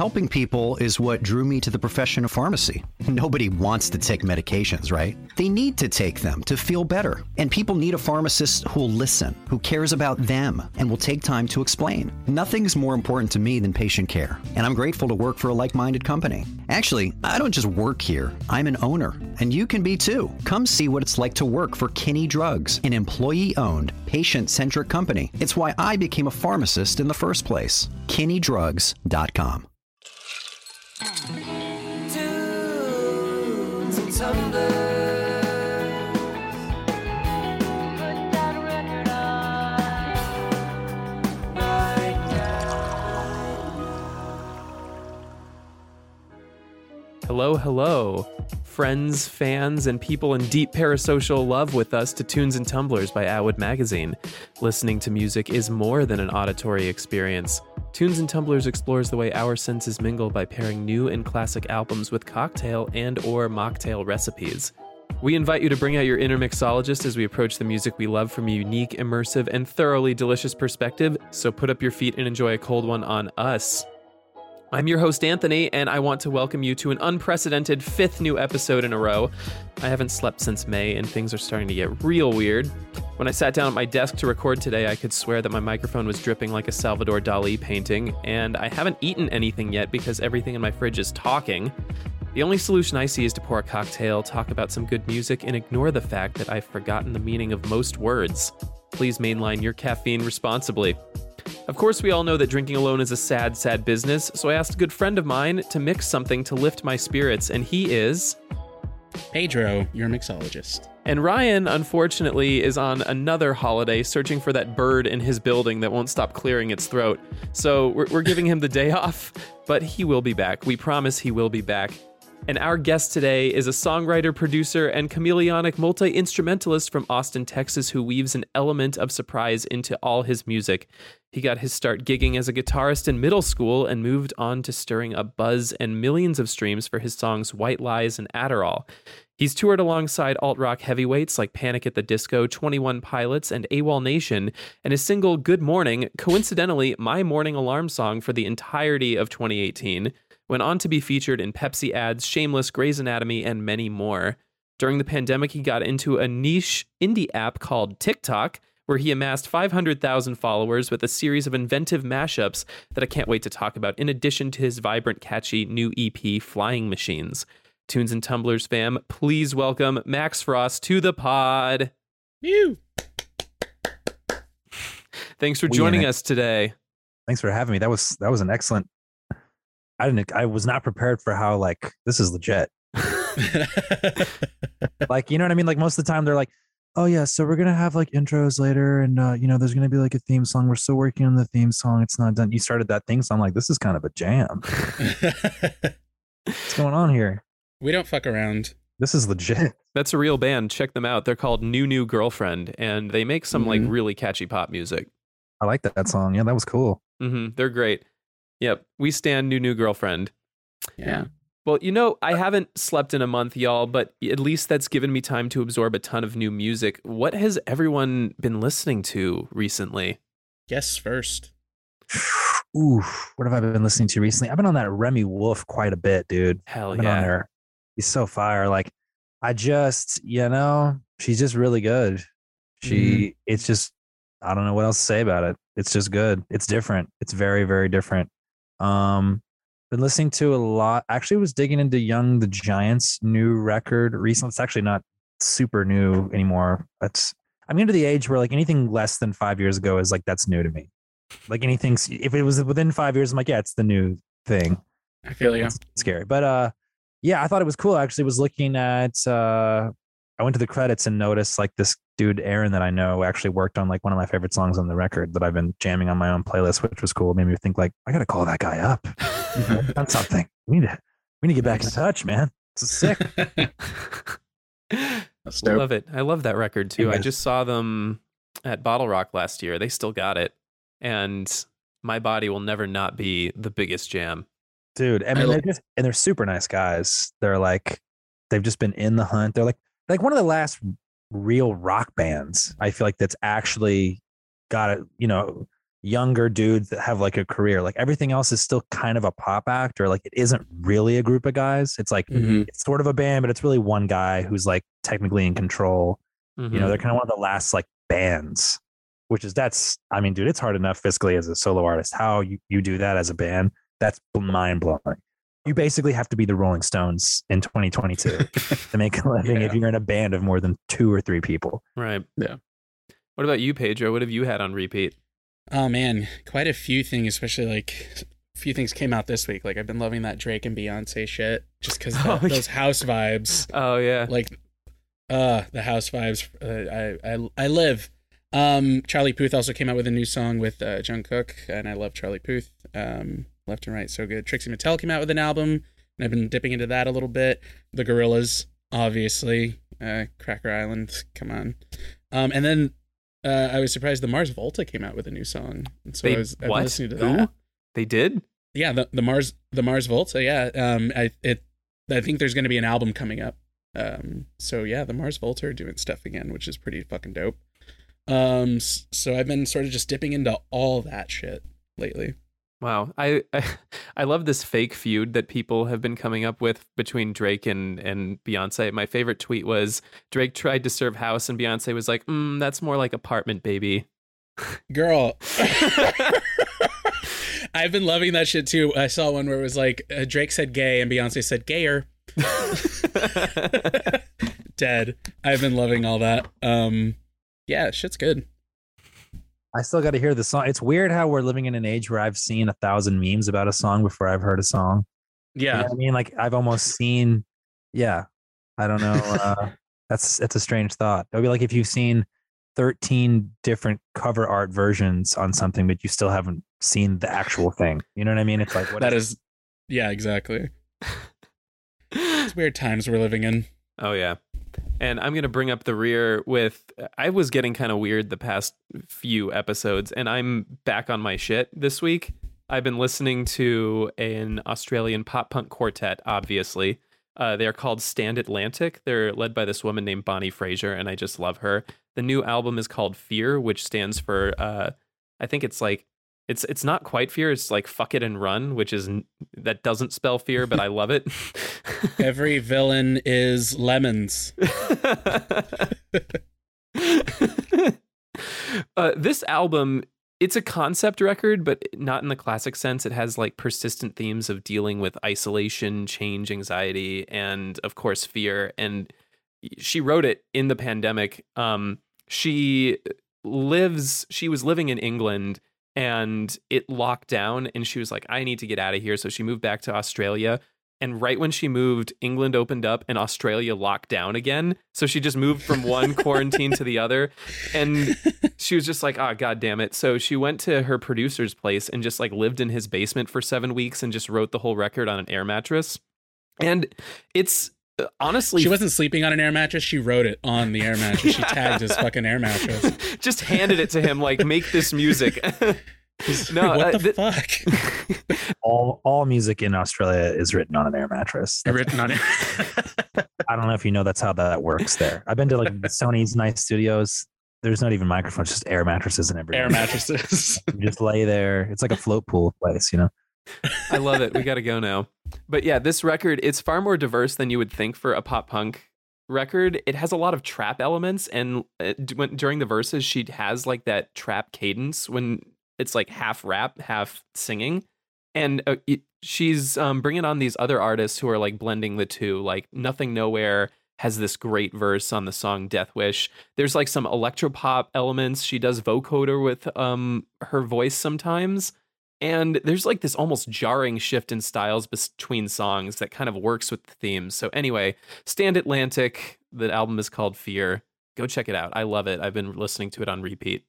Helping people is what drew me to the profession of pharmacy. Nobody wants to take medications, right? They need to take them to feel better. And people need a pharmacist who'll listen, who cares about them, and will take time to explain. Nothing's more important to me than patient care, and I'm grateful to work for a like minded company. Actually, I don't just work here, I'm an owner, and you can be too. Come see what it's like to work for Kinney Drugs, an employee owned, patient centric company. It's why I became a pharmacist in the first place. KinneyDrugs.com. Hello, hello, friends, fans, and people in deep parasocial love with us to Tunes and Tumblers by Atwood Magazine. Listening to music is more than an auditory experience. Tunes and Tumblers explores the way our senses mingle by pairing new and classic albums with cocktail and or mocktail recipes. We invite you to bring out your inner mixologist as we approach the music we love from a unique, immersive, and thoroughly delicious perspective. So put up your feet and enjoy a cold one on us. I'm your host, Anthony, and I want to welcome you to an unprecedented fifth new episode in a row. I haven't slept since May, and things are starting to get real weird. When I sat down at my desk to record today, I could swear that my microphone was dripping like a Salvador Dali painting, and I haven't eaten anything yet because everything in my fridge is talking. The only solution I see is to pour a cocktail, talk about some good music, and ignore the fact that I've forgotten the meaning of most words. Please mainline your caffeine responsibly. Of course, we all know that drinking alone is a sad, sad business, so I asked a good friend of mine to mix something to lift my spirits, and he is. Pedro, your mixologist. And Ryan, unfortunately, is on another holiday searching for that bird in his building that won't stop clearing its throat. So we're, we're giving him the day off, but he will be back. We promise he will be back. And our guest today is a songwriter, producer, and chameleonic multi instrumentalist from Austin, Texas, who weaves an element of surprise into all his music. He got his start gigging as a guitarist in middle school and moved on to stirring up buzz and millions of streams for his songs White Lies and Adderall. He's toured alongside alt rock heavyweights like Panic at the Disco, 21 Pilots, and AWOL Nation, and his single Good Morning, coincidentally, my morning alarm song for the entirety of 2018, went on to be featured in Pepsi ads, Shameless, Grey's Anatomy, and many more. During the pandemic, he got into a niche indie app called TikTok, where he amassed 500,000 followers with a series of inventive mashups that I can't wait to talk about, in addition to his vibrant, catchy new EP, Flying Machines. Tunes and Tumblers fam, please welcome Max Frost to the pod. You. Thanks for We joining us today. Thanks for having me. That was that was an excellent. I didn't. I was not prepared for how like this is legit. Like you know what I mean. Like most of the time they're like, oh yeah, so we're gonna have like intros later, and uh, you know there's gonna be like a theme song. We're still working on the theme song. It's not done. You started that thing, so I'm like, this is kind of a jam. What's going on here? we don't fuck around. This is legit. That's a real band. Check them out. They're called New New Girlfriend, and they make some like Mhm. really catchy pop music. I like that, that song. Yeah, that was cool. Mm-hmm. They're great. Yep. We stand New New Girlfriend. Yeah. Well, you know, I haven't slept in a month, y'all, but at least that's given me time to absorb a ton of new music. What has everyone been listening to recently? Guess first. Ooh, what have I been listening to recently? I've been on that Remi Wolf quite a bit, dude. Hell I've been on yeah. there. He's so fire. Like, I just, you know, she's just really good. She, mm-hmm. it's just, I don't know what else to say about it. It's just good. It's different. It's very, very different. Um, been listening to a lot. Actually, was digging into Young the Giant's new record recently. It's actually not super new anymore. That's I'm into the age where like anything less than five years ago is like that's new to me. Like anything, if it was within five years, I'm like, yeah, it's the new thing I feel you. it's scary. But uh yeah, I thought it was cool. I actually was looking at uh I went to the credits and noticed like this dude Aaron that I know actually worked on like one of my favorite songs on the record that I've been jamming on my own playlist, which was cool. It made me think like I gotta call that guy up. He's done something. We need to we need to get back in touch, man. It's sick. That's dope. Love it. I love that record too. I just saw them at Bottle Rock last year. They still got it. And my body will never not be the biggest jam. Dude, I I mean, they're just and they're super nice guys. They're like they've just been in the hunt. They're like like one of the last real rock bands. I feel like that's actually got it. You know, younger dudes that have like a career. Like everything else is still kind of a pop act or like it isn't really a group of guys. It's like Mhm. it's sort of a band, but it's really one guy who's like technically in control. You know, Mhm. they're kind of one of the last like bands, which is that's I mean, dude, it's hard enough fiscally as a solo artist. How you, you do that as a band, that's mind blowing. You basically have to be the Rolling Stones in 2022 to make a living if you're in a band of more than two or three people. right. Yeah. What about you, Pedro? What have you had on repeat? Oh man, quite a few things, especially like a few things came out this week. Like I've been loving that Drake and Beyonce shit just because Oh, yeah. those house vibes. Oh yeah. Like, uh, the house vibes. Uh, I I I live. Um, Charlie Puth also came out with a new song with uh, Jungkook, and I love Charlie Puth. Um, left and right, so good. Trixie Mattel came out with an album, and I've been dipping into that a little bit. The Gorillaz, obviously. Uh, Cracker Island, come on. Um, and then uh, I was surprised the Mars Volta came out with a new song. And so They- I was I've what? listening to Who? that. They did. Yeah, the, the Mars the Mars Volta. Yeah, um, I it I think there's going to be an album coming up. Um, so yeah, the Mars Volta are doing stuff again, which is pretty fucking dope. Um, so I've been sort of just dipping into all that shit lately. Wow, I, I I love this fake feud that people have been coming up with between Drake and and Beyonce. My favorite tweet was Drake tried to serve house and Beyonce was like, mm, "That's more like apartment, baby." Girl, I've been loving that shit too. I saw one where it was like uh, Drake said gay and Beyonce said gayer. Dead. I've been loving all that. Um, yeah, shit's good. I still got to hear the song. It's weird how we're living in an age where I've seen a thousand memes about a song before I've heard a song. You know Yeah, I mean, like I've almost seen. Yeah, I don't know. Uh, that's that's a strange thought. It would be like if you've seen thirteen different cover art versions on something, but you still haven't seen the actual thing. You know what I mean? It's like what that is. Yeah, exactly. It's weird times we're living in. Oh yeah. And I'm going to bring up the rear with I was getting kind of weird the past few episodes and I'm back on my shit this week. I've been listening to an Australian pop punk quartet obviously. Uh, they're called Stand Atlantic. They're led by this woman named Bonnie Fraser and I just love her. The new album is called Fear, which stands for uh, I think it's like it's it's not quite fear, it's like fuck it and run, which is that doesn't spell fear, but I love it. Every villain is lemons. uh, this album, it's a concept record, but not in the classic sense. It has like persistent themes of dealing with isolation, change, anxiety, and of course, fear. And she wrote it in the pandemic. Um, she lives, she was living in England and it locked down and she was like i need to get out of here. So she moved back to australia and right when she moved england opened up and australia locked down again. So she just moved from one quarantine to the other and she was just like ah, oh god damn it so she went to her producer's place and just like lived in his basement for seven weeks and just wrote the whole record on an air mattress. And it's honestly She wasn't sleeping on an air mattress. She wrote it on the air mattress. She tagged his fucking air mattress. just handed it to him like make this music no what uh, the th- fuck? all all music in Australia is written on an air mattress. That's- Written on it. I don't know if you know that's how that works there. I've been to like Sony's nice studios. There's not even microphones, just air mattresses and everything. air mattresses. You just lay there. It's like a float pool place, you know. I love it. We got to go now. But yeah, this record, it's far more diverse than you would think for a pop punk record. It has a lot of trap elements and uh, when, during the verses she has like that trap cadence when it's like half rap, half singing. And uh, it, she's um, bringing on these other artists who are like blending the two. Like Nothing Nowhere has this great verse on the song Death Wish. There's like some electropop elements. She does vocoder with um her voice sometimes. And there's like this almost jarring shift in styles between songs that kind of works with the themes. So anyway, Stand Atlantic, the album is called Fear. Go check it out. I love it. I've been listening to it on repeat.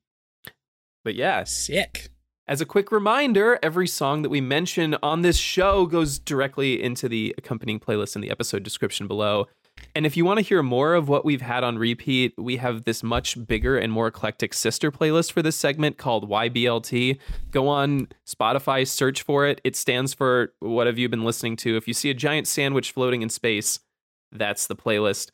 But yeah, Sick. as a quick reminder, every song that we mention on this show goes directly into the accompanying playlist in the episode description below. And if you want to hear more of what we've had on repeat, we have this much bigger and more eclectic sister playlist for this segment called YBLT. Go on Spotify, search for it. It stands for what have you been listening to? If you see a giant sandwich floating in space, that's the playlist.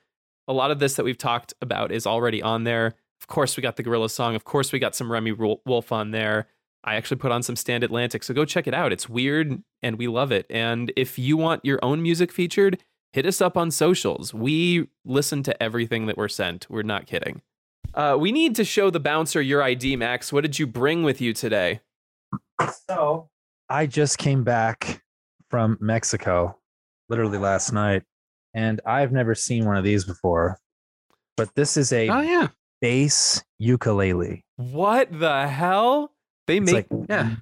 A lot of this that we've talked about is already on there. Of course, we got the Gorilla song. Of course, we got some Remi Wolf on there. I actually put on some Stand Atlantic. So go check it out. It's weird and we love it. And if you want your own music featured, hit us up on socials. We listen to everything that we're sent. We're not kidding. Uh, we need to show the bouncer your ID, Max. What did you bring with you today? So I just came back from Mexico literally last night, and I've never seen one of these before. But this is a Oh yeah. bass ukulele. What the hell? They It's make like Yeah.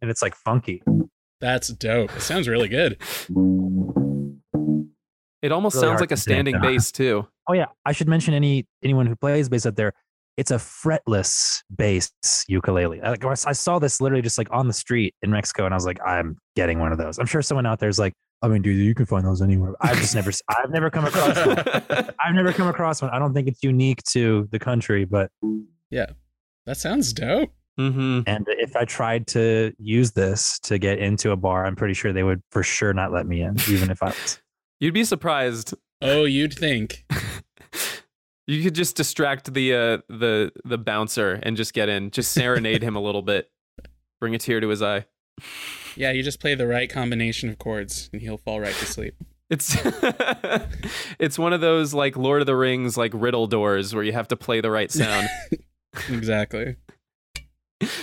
and it's like funky. That's dope. It sounds really good. it almost really sounds like a standing stand bass too. Oh yeah, I should mention any anyone who plays bass out there. It's a fretless bass ukulele. I, like, I saw this literally just like on the street in Mexico, and I was like, I'm getting one of those. I'm sure someone out there's like, I mean, dude, you can find those anywhere. I've just never, I've never come across one. I've never come across one. I don't think it's unique to the country, but yeah, That sounds dope. Hmm and if I tried to use this to get into a bar, I'm pretty sure they would for sure not let me in, even if I was. You'd be surprised. Oh, you'd think. You could just distract the uh, the the bouncer and just get in, just serenade him a little bit, bring a tear to his eye. Yeah, you just play the right combination of chords and he'll fall right to sleep. It's it's one of those like Lord of the Rings like riddle doors where you have to play the right sound. Exactly.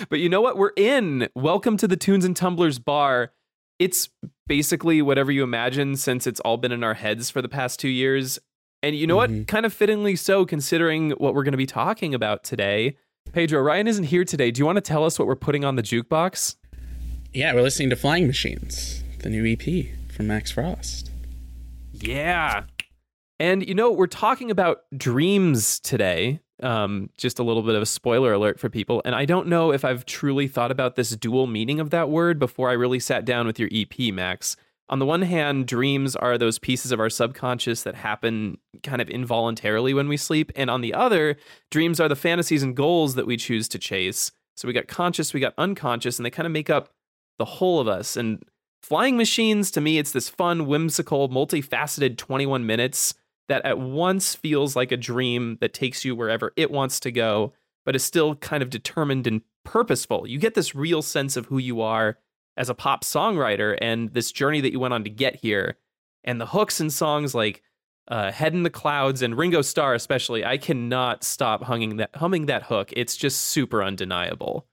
But you know what? We're in. Welcome to the Tunes and Tumblers bar. It's basically whatever you imagine since it's all been in our heads for the past two years. And you know what? Mhm. Kind of fittingly so, considering what we're going to be talking about today. Pedro, Ryan isn't here today. Do you want to tell us what we're putting on the jukebox? Yeah, we're listening to Flying Machines, the new EP from Max Frost. Yeah. And you know, we're talking about dreams today. Um, just a little bit of a spoiler alert for people. And I don't know if I've truly thought about this dual meaning of that word before I really sat down with your EP, Max. On the one hand, dreams are those pieces of our subconscious that happen kind of involuntarily when we sleep. And on the other, dreams are the fantasies and goals that we choose to chase. So we got conscious, we got unconscious, and they kind of make up the whole of us. And Flying Machines, to me, it's this fun, whimsical, multifaceted 21 minutes that at once feels like a dream that takes you wherever it wants to go, but is still kind of determined and purposeful. You get this real sense of who you are as a pop songwriter and this journey that you went on to get here. And the hooks and songs like uh, Head in the Clouds and Ringo Starr, especially, I cannot stop humming that, humming that hook. It's just super undeniable.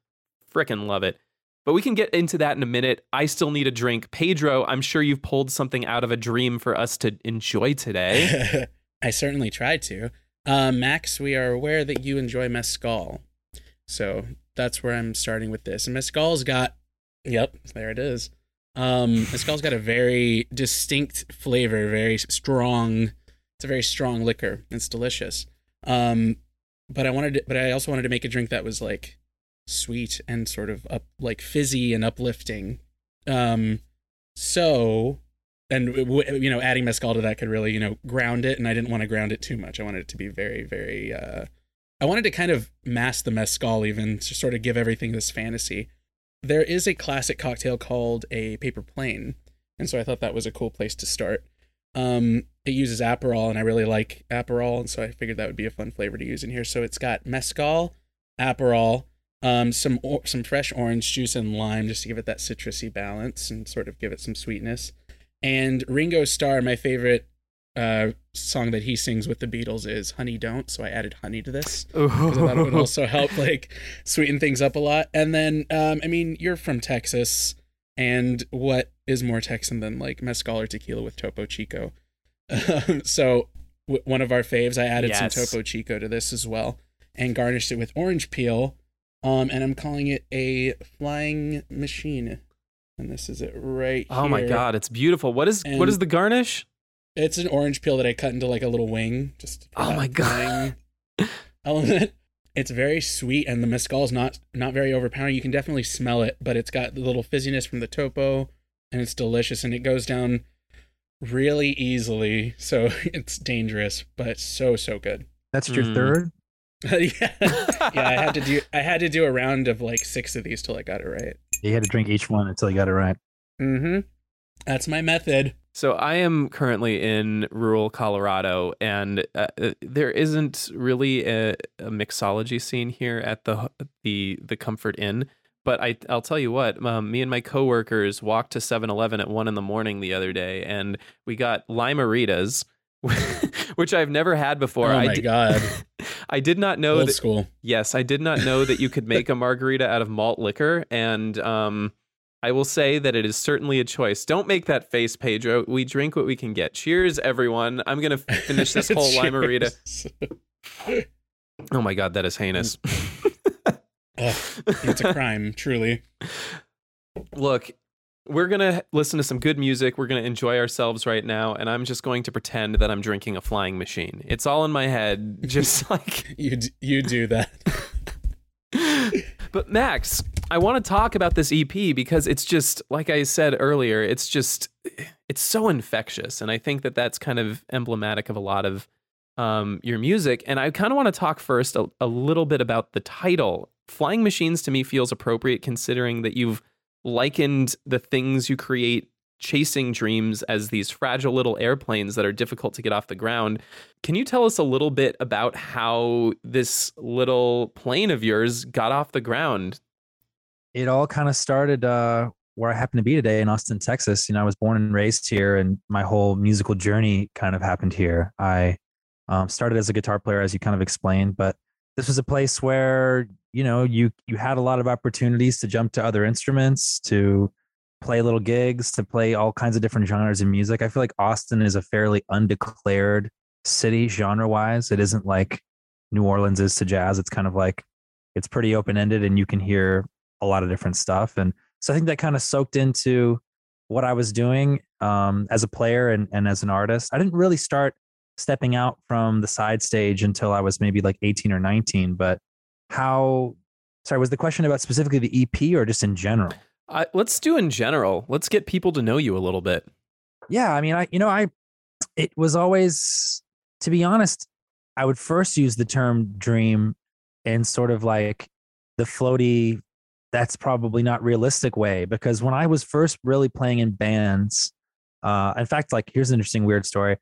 Frickin' love it. But we can get into that in a minute. I still need a drink. Pedro, I'm sure you've pulled something out of a dream for us to enjoy today. I certainly tried to. Uh, Max, we are aware that you enjoy Mezcal. So that's where I'm starting with this. And Mezcal's got, yep, there it is. Um, Mezcal's got a very distinct flavor, very strong. It's a very strong liquor. It's delicious. Um, but I wanted, to, but I also wanted to make a drink that was like sweet and sort of up, like fizzy and uplifting. Um, so and you know adding mezcal to that could really you know ground it and i didn't want to ground it too much. I wanted it to be very very uh i wanted to kind of mask the mezcal even to sort of give everything this fantasy. There is a classic cocktail called a paper plane and so i thought that was a cool place to start. Um it uses aperol and i really like aperol and so i figured that would be a fun flavor to use in here. So it's got mezcal aperol um, some or- some fresh orange juice and lime just to give it that citrusy balance and sort of give it some sweetness and Ringo Starr, my favorite uh, song that he sings with the Beatles is "Honey Don't," so I added honey to this because I thought it would also help like sweeten things up a lot. And then, um, I mean, you're from Texas, and what is more Texan than like mezcal or tequila with Topo Chico? so w- one of our faves, I added Yes. some Topo Chico to this as well, and garnished it with orange peel. Um, and I'm calling it a flying machine. And this is it right here. oh my god, it's beautiful. What is what And- is the garnish? It's an orange peel that I cut into like a little wing. Just Oh my God. Element. It's very sweet, and the mezcal is not not very overpowering. You can definitely smell it, but it's got the little fizziness from the topo, and it's delicious, and it goes down really easily. So it's dangerous, but so so good. That's your Mm. third. Yeah, yeah. I had to do I had to do a round of like six of these till I got it right. You had to drink each one until you got it right. Mm-hmm. That's my method. So I am currently in rural Colorado, and uh, uh, there isn't really a, a mixology scene here at the the the Comfort Inn. But I, I'll tell you what, um, me and my coworkers walked to 7-Eleven at one in the morning the other day, and we got Lime-A-Ritas, which I've never had before. oh I my god, I did not know old that. school. Yes, I did not know that you could make a margarita out of malt liquor, and um, I will say that it is certainly a choice. Don't make that face, Pedro. We drink what we can get. Cheers, everyone. I'm gonna finish this whole Lime-A-Rita. Oh my god, that is heinous. Ugh, it's a crime, truly. Look, we're gonna listen to some good music. We're gonna enjoy ourselves right now, and I'm just going to pretend that I'm drinking a flying machine. It's all in my head, just like You d- you do that. but Max, I want to talk about this EP because it's just like I said earlier, it's just it's so infectious and I think that that's kind of emblematic of a lot of um, your music and I kind of want to talk first a, a little bit about the title. Flying Machines to me feels appropriate considering that you've likened the things you create chasing dreams as these fragile little airplanes that are difficult to get off the ground. Can you tell us a little bit about how this little plane of yours got off the ground? it all kind of started uh, where I happen to be today in Austin, Texas. You know, I was born and raised here, and my whole musical journey kind of happened here. I um, started as a guitar player, as you kind of explained, but this was a place where you know you you had a lot of opportunities to jump to other instruments, to play little gigs, to play all kinds of different genres of music. I feel like Austin is a fairly undeclared city genre wise. It isn't like New Orleans is to jazz. It's kind of like it's pretty open ended, and you can hear a lot of different stuff. And so I think that kind of soaked into what I was doing um, as a player and, and as an artist. I didn't really start stepping out from the side stage until I was maybe like 18 or 19. But how, sorry, was the question about specifically the EP or just in general? Uh, let's do in general. Let's get people to know you a little bit. Yeah. I mean, I, you know, I, it was always, to be honest, I would first use the term dream in sort of like the floaty that's probably not realistic way because when I was first really playing in bands, uh, in fact, like here's an interesting weird story.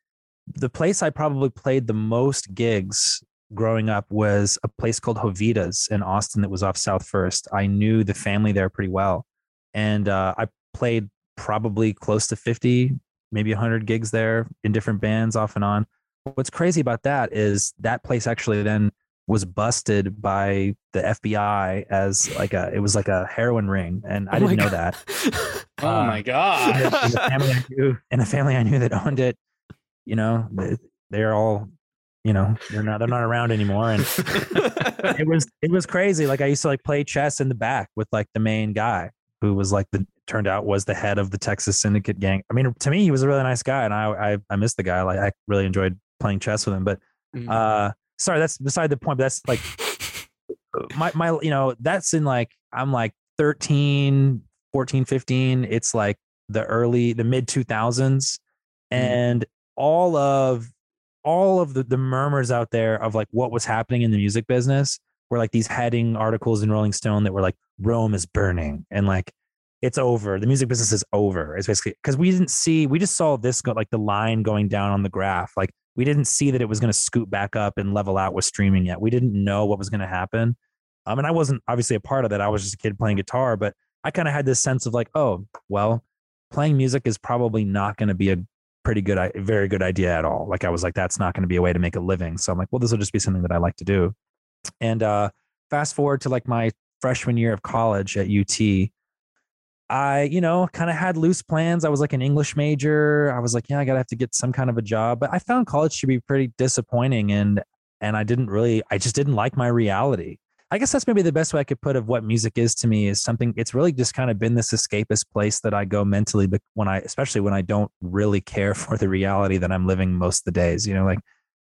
The place I probably played the most gigs growing up was a place called Jovita's in Austin that was off South First. I knew the family there pretty well, and uh, I played probably close to fifty, maybe hundred gigs there in different bands off and on. What's crazy about that is that place actually then was busted by the FBI as like a it was like a heroin ring, and I Oh didn't know God. that. Oh Uh, my god. the, and the family I knew, and the family I knew that owned it, you know, they, they're all, you know, they're not they're not around anymore, and it was it was crazy. Like I used to like play chess in the back with like the main guy who was like the turned out was the head of the Texas Syndicate gang. I mean, to me, he was a really nice guy, and I I, I missed the guy. Like I really enjoyed playing chess with him, but Mm. uh sorry that's beside the point but that's like my my you know that's in like i'm like 13 14 15 it's like the early the mid 2000s and all of all of the, the murmurs out there of like what was happening in the music business were like these heading articles in rolling stone that were like rome is burning and like it's over. The music business is over it's basically because we didn't see we just saw this go like the line going down on the graph. Like we didn't see that it was going to scoot back up and level out with streaming yet. We didn't know what was going to happen. Um, and i wasn't obviously a part of that. I was just a kid playing guitar but i kind of had this sense of like oh well playing music is probably not going to be a pretty good very good idea at all like i was like that's not going to be a way to make a living so i'm like well this will just be something that i like to do and uh fast forward to like my freshman year of college at ut I, you know, kind of had loose plans. I was like an English major. I was like, yeah, I gotta have to get some kind of a job. But I found college to be pretty disappointing and and I didn't really I just didn't like my reality. I guess that's maybe the best way I could put of what music is to me is something it's really just kind of been this escapist place that I go mentally but when I especially when I don't really care for the reality that I'm living most of the days. You know, like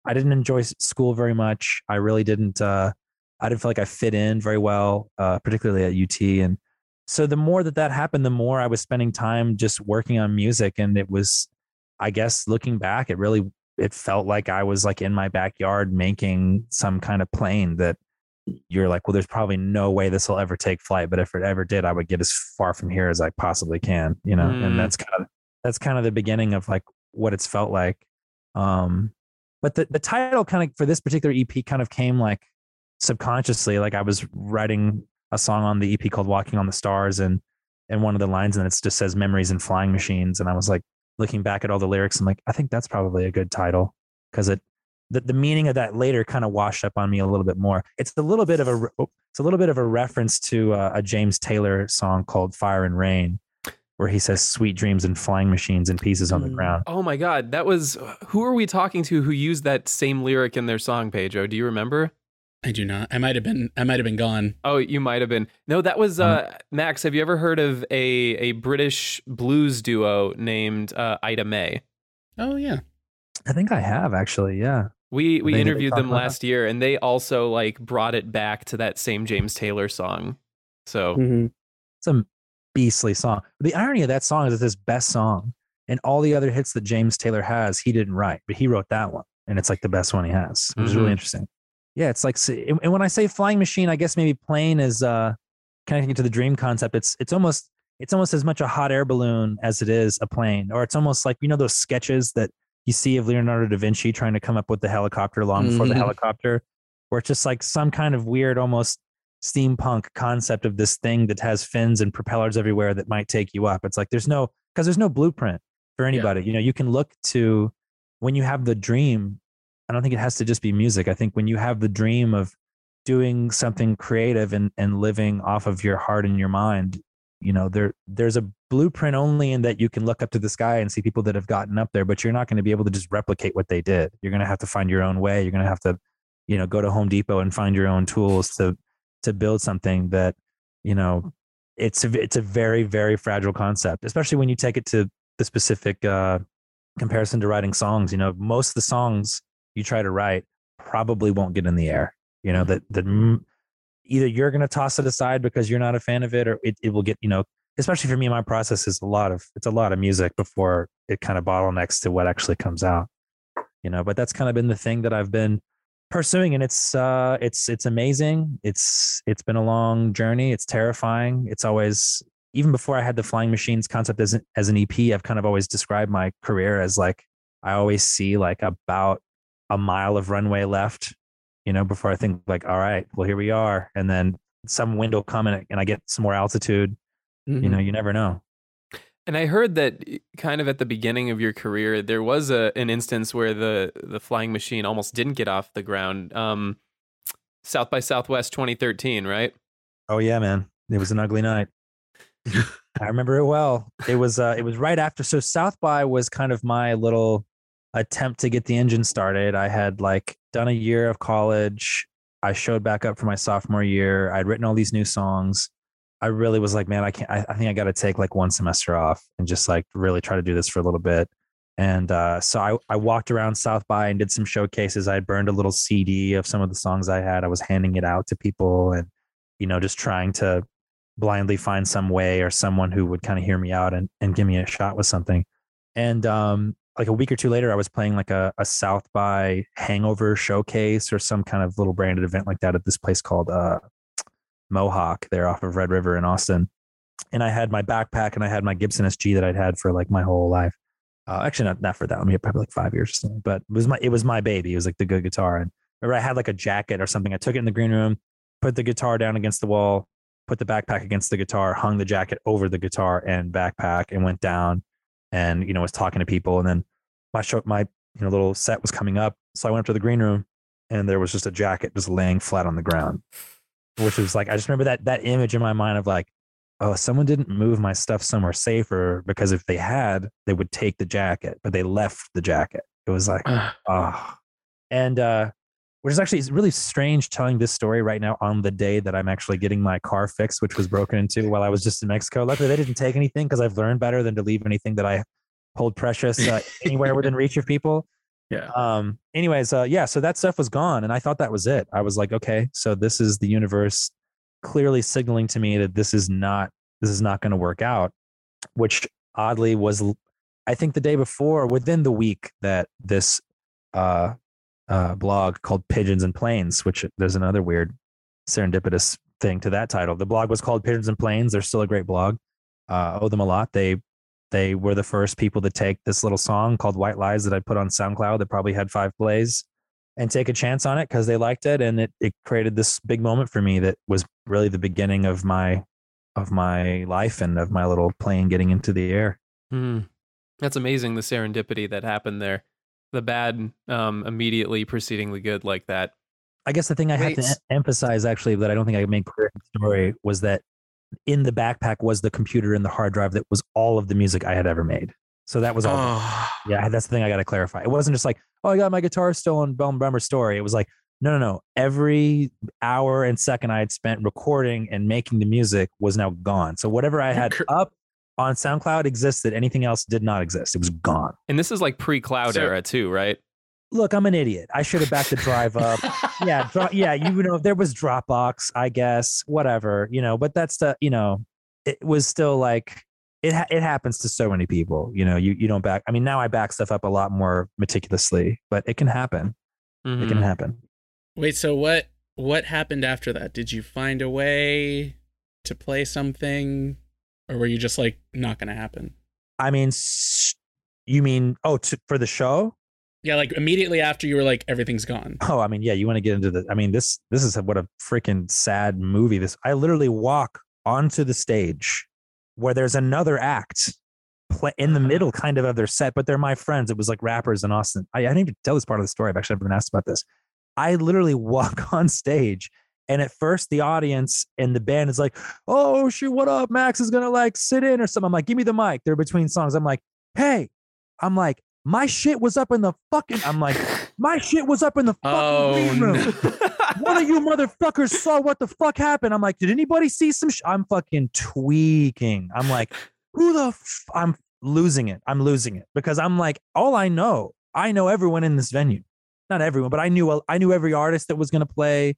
I didn't enjoy school very much. I really didn't uh I didn't feel like I fit in very well, uh, particularly at UT. And so the more that that happened, the more I was spending time just working on music. And it was, I guess, looking back, it really, it felt like I was like in my backyard making some kind of plane that you're like, well, there's probably no way this will ever take flight. But if it ever did, I would get as far from here as I possibly can, you know? Mm. And that's kind of, that's kind of the beginning of like what it's felt like. Um, but the the title kind of for this particular EP kind of came like subconsciously. Like I was writing a song on the EP called "Walking on the Stars," and and one of the lines and it just says "Memories and Flying Machines," and I was like looking back at all the lyrics. I'm like, I think that's probably a good title because it the, the meaning of that later kind of washed up on me a little bit more. It's a little bit of a oh, it's a little bit of a reference to uh, a James Taylor song called "Fire and Rain," where he says "sweet dreams and flying machines and pieces on the Mm. ground." Oh my God, that was who are we talking to who used that same lyric in their song, Pedro? Do you remember? I do not. I might have been. I might have been gone. Oh, you might have been. No, that was uh, Max. Have you ever heard of a a British blues duo named uh, Ida Mae? Oh yeah. I think I have actually. Yeah. We we They- they interviewed them about that? last year, and they also like brought it back to that same James Taylor song. So Mm-hmm. It's a beastly song. The irony of that song is it's his best song, and all the other hits that James Taylor has, he didn't write, but he wrote that one, and it's like the best one he has, which is really interesting. Yeah, it's like, and and when I say flying machine, I guess maybe plane is uh, connecting it to the dream concept. It's it's almost it's almost as much a hot air balloon as it is a plane, or it's almost like you know those sketches that you see of Leonardo da Vinci trying to come up with the helicopter long before the Mhm. helicopter, where it's just like some kind of weird, almost steampunk concept of this thing that has fins and propellers everywhere that might take you up. It's like there's no because there's no blueprint for anybody. You know, you can look to when you have the dream. I don't think it has to just be music. I think when you have the dream of doing something creative and and living off of your heart and your mind, you know, there there's a blueprint only in that you can look up to the sky and see people that have gotten up there, but you're not going to be able to just replicate what they did. You're going to have to find your own way. You're going to have to, you know, go to Home Depot and find your own tools to to build something that, you know, it's a, it's a very very fragile concept, especially when you take it to the specific uh, comparison to writing songs. You know, most of the songs you try to write probably won't get in the air. You know that that either you're going to toss it aside because you're not a fan of it, or it, it will get you know. Especially for me, my process is a lot of it's a lot of music before it kind of bottlenecks to what actually comes out. You know, but that's kind of been the thing that I've been pursuing, and it's uh, it's it's amazing. It's it's been a long journey. It's terrifying. It's always even before I had the flying machines concept as an, as an EP, I've kind of always described my career as like I always see like about a mile of runway left, you know, before I think like, all right, well here we are, and then some wind will come and, and I get some more altitude. Mm-hmm. You know, you never know. And I heard that kind of at the beginning of your career, there was a an instance where the the flying machine almost didn't get off the ground. Um, South by Southwest 2013, right? Oh yeah, man, it was an ugly night. I remember it well. It was uh, it was right after. So South by was kind of my little attempt to get the engine started. I had like done a year of college. I showed back up for my sophomore year. I'd written all these new songs. I really was like, man, I can't. I, I think I got to take like one semester off and just like really try to do this for a little bit. And uh, so I, I walked around South by and did some showcases. I burned a little CD of some of the songs I had. I was handing it out to people and, you know, just trying to blindly find some way or someone who would kind of hear me out and, and give me a shot with something. And um, like a week or two later, I was playing like a, a South by hangover showcase or some kind of little branded event like that at this place called uh, Mohawk there off of Red River in Austin. And I had my backpack and I had my Gibson SG that I'd had for like my whole life. Uh, actually, not, not for that. I mean, probably like five years or something, but it was my, it was my baby. It was like the good guitar. And remember I had like a jacket or something. I took it in the green room, put the guitar down against the wall, put the backpack against the guitar, hung the jacket over the guitar and backpack and went down and, you know, was talking to people. And then my show, my, you know, little set was coming up. So I went up to the green room and there was just a jacket just laying flat on the ground, which was like, I just remember that, that image in my mind of like, oh, someone didn't move my stuff somewhere safer because if they had, they would take the jacket, but they left the jacket. It was like, Ah, oh. And uh, which is actually it's really strange telling this story right now on the day that I'm actually getting my car fixed, which was broken into while I was just in Mexico. Luckily, they didn't take anything because I've learned better than to leave anything that I hold precious uh, anywhere within reach of people. Yeah. Um, anyways, uh, yeah, so that stuff was gone, and I thought that was it. I was like, okay, so this is the universe clearly signaling to me that this is not this is not going to work out, which oddly was, I think, the day before, within the week that this uh, uh, blog called Pigeons and Planes, which there's another weird serendipitous thing to that title. The blog was called Pigeons and Planes. They're still a great blog. Uh, owe them a lot. They They were the first people to take this little song called White Lies that I put on SoundCloud that probably had five plays and take a chance on it because they liked it. And it, it created this big moment for me that was really the beginning of my of my life and of my little plane getting into the air. Hmm. That's amazing. The serendipity that happened there, the bad um, immediately preceding the good, like that. I guess the thing I have to em- emphasize actually that I don't think I made clear in the story was that in the backpack was the computer and the hard drive that was all of the music I had ever made. So that was all. Oh, Yeah, that's the thing I got to clarify. It wasn't just like, oh, I got my guitar stolen, on Bum Bummer Story. It was like, no, no, no. Every hour and second I had spent recording and making the music was now gone. So whatever I had cr- up on SoundCloud existed. Anything else did not exist. It was gone. And this is like pre-cloud So- era too, right? Look, I'm an idiot. I should have backed the drive up. yeah, dro- yeah. You know, there was Dropbox, I guess, whatever. You know, but that's the, you know, it was still like it. Ha- it happens to so many people. You know, you you don't back. I mean, now I back stuff up a lot more meticulously, but it can happen. It Mhm. can happen. wait. So what? What happened after that? Did you find a way to play something, or were you just like not gonna happen? I mean, s- you mean oh to, for the show? Yeah, like immediately after you were like everything's gone. Oh, I mean, yeah. You want to get into the? I mean, this this is what a freaking sad movie. This I literally walk onto the stage where there's another act play in the middle, uh-huh. kind of of their set, but they're my friends. It was like rappers in Austin. I, I didn't even tell this part of the story. I've actually never been asked about this. I literally walk on stage. And at first, the audience and the band is like, "Oh shoot, what up? Max is gonna like sit in or something." I'm like, "Give me the mic." They're between songs. I'm like, "Hey," I'm like, "My shit was up in the fucking." I'm like, "My shit was up in the fucking Oh, room." One of you motherfuckers saw what the fuck happened. I'm like, "Did anybody see some?" Sh-? I'm fucking tweaking. I'm like, "Who the?" F-? I'm losing it. I'm losing it because I'm like, all I know, I know everyone in this venue. Not everyone, but I knew I knew every artist that was gonna play.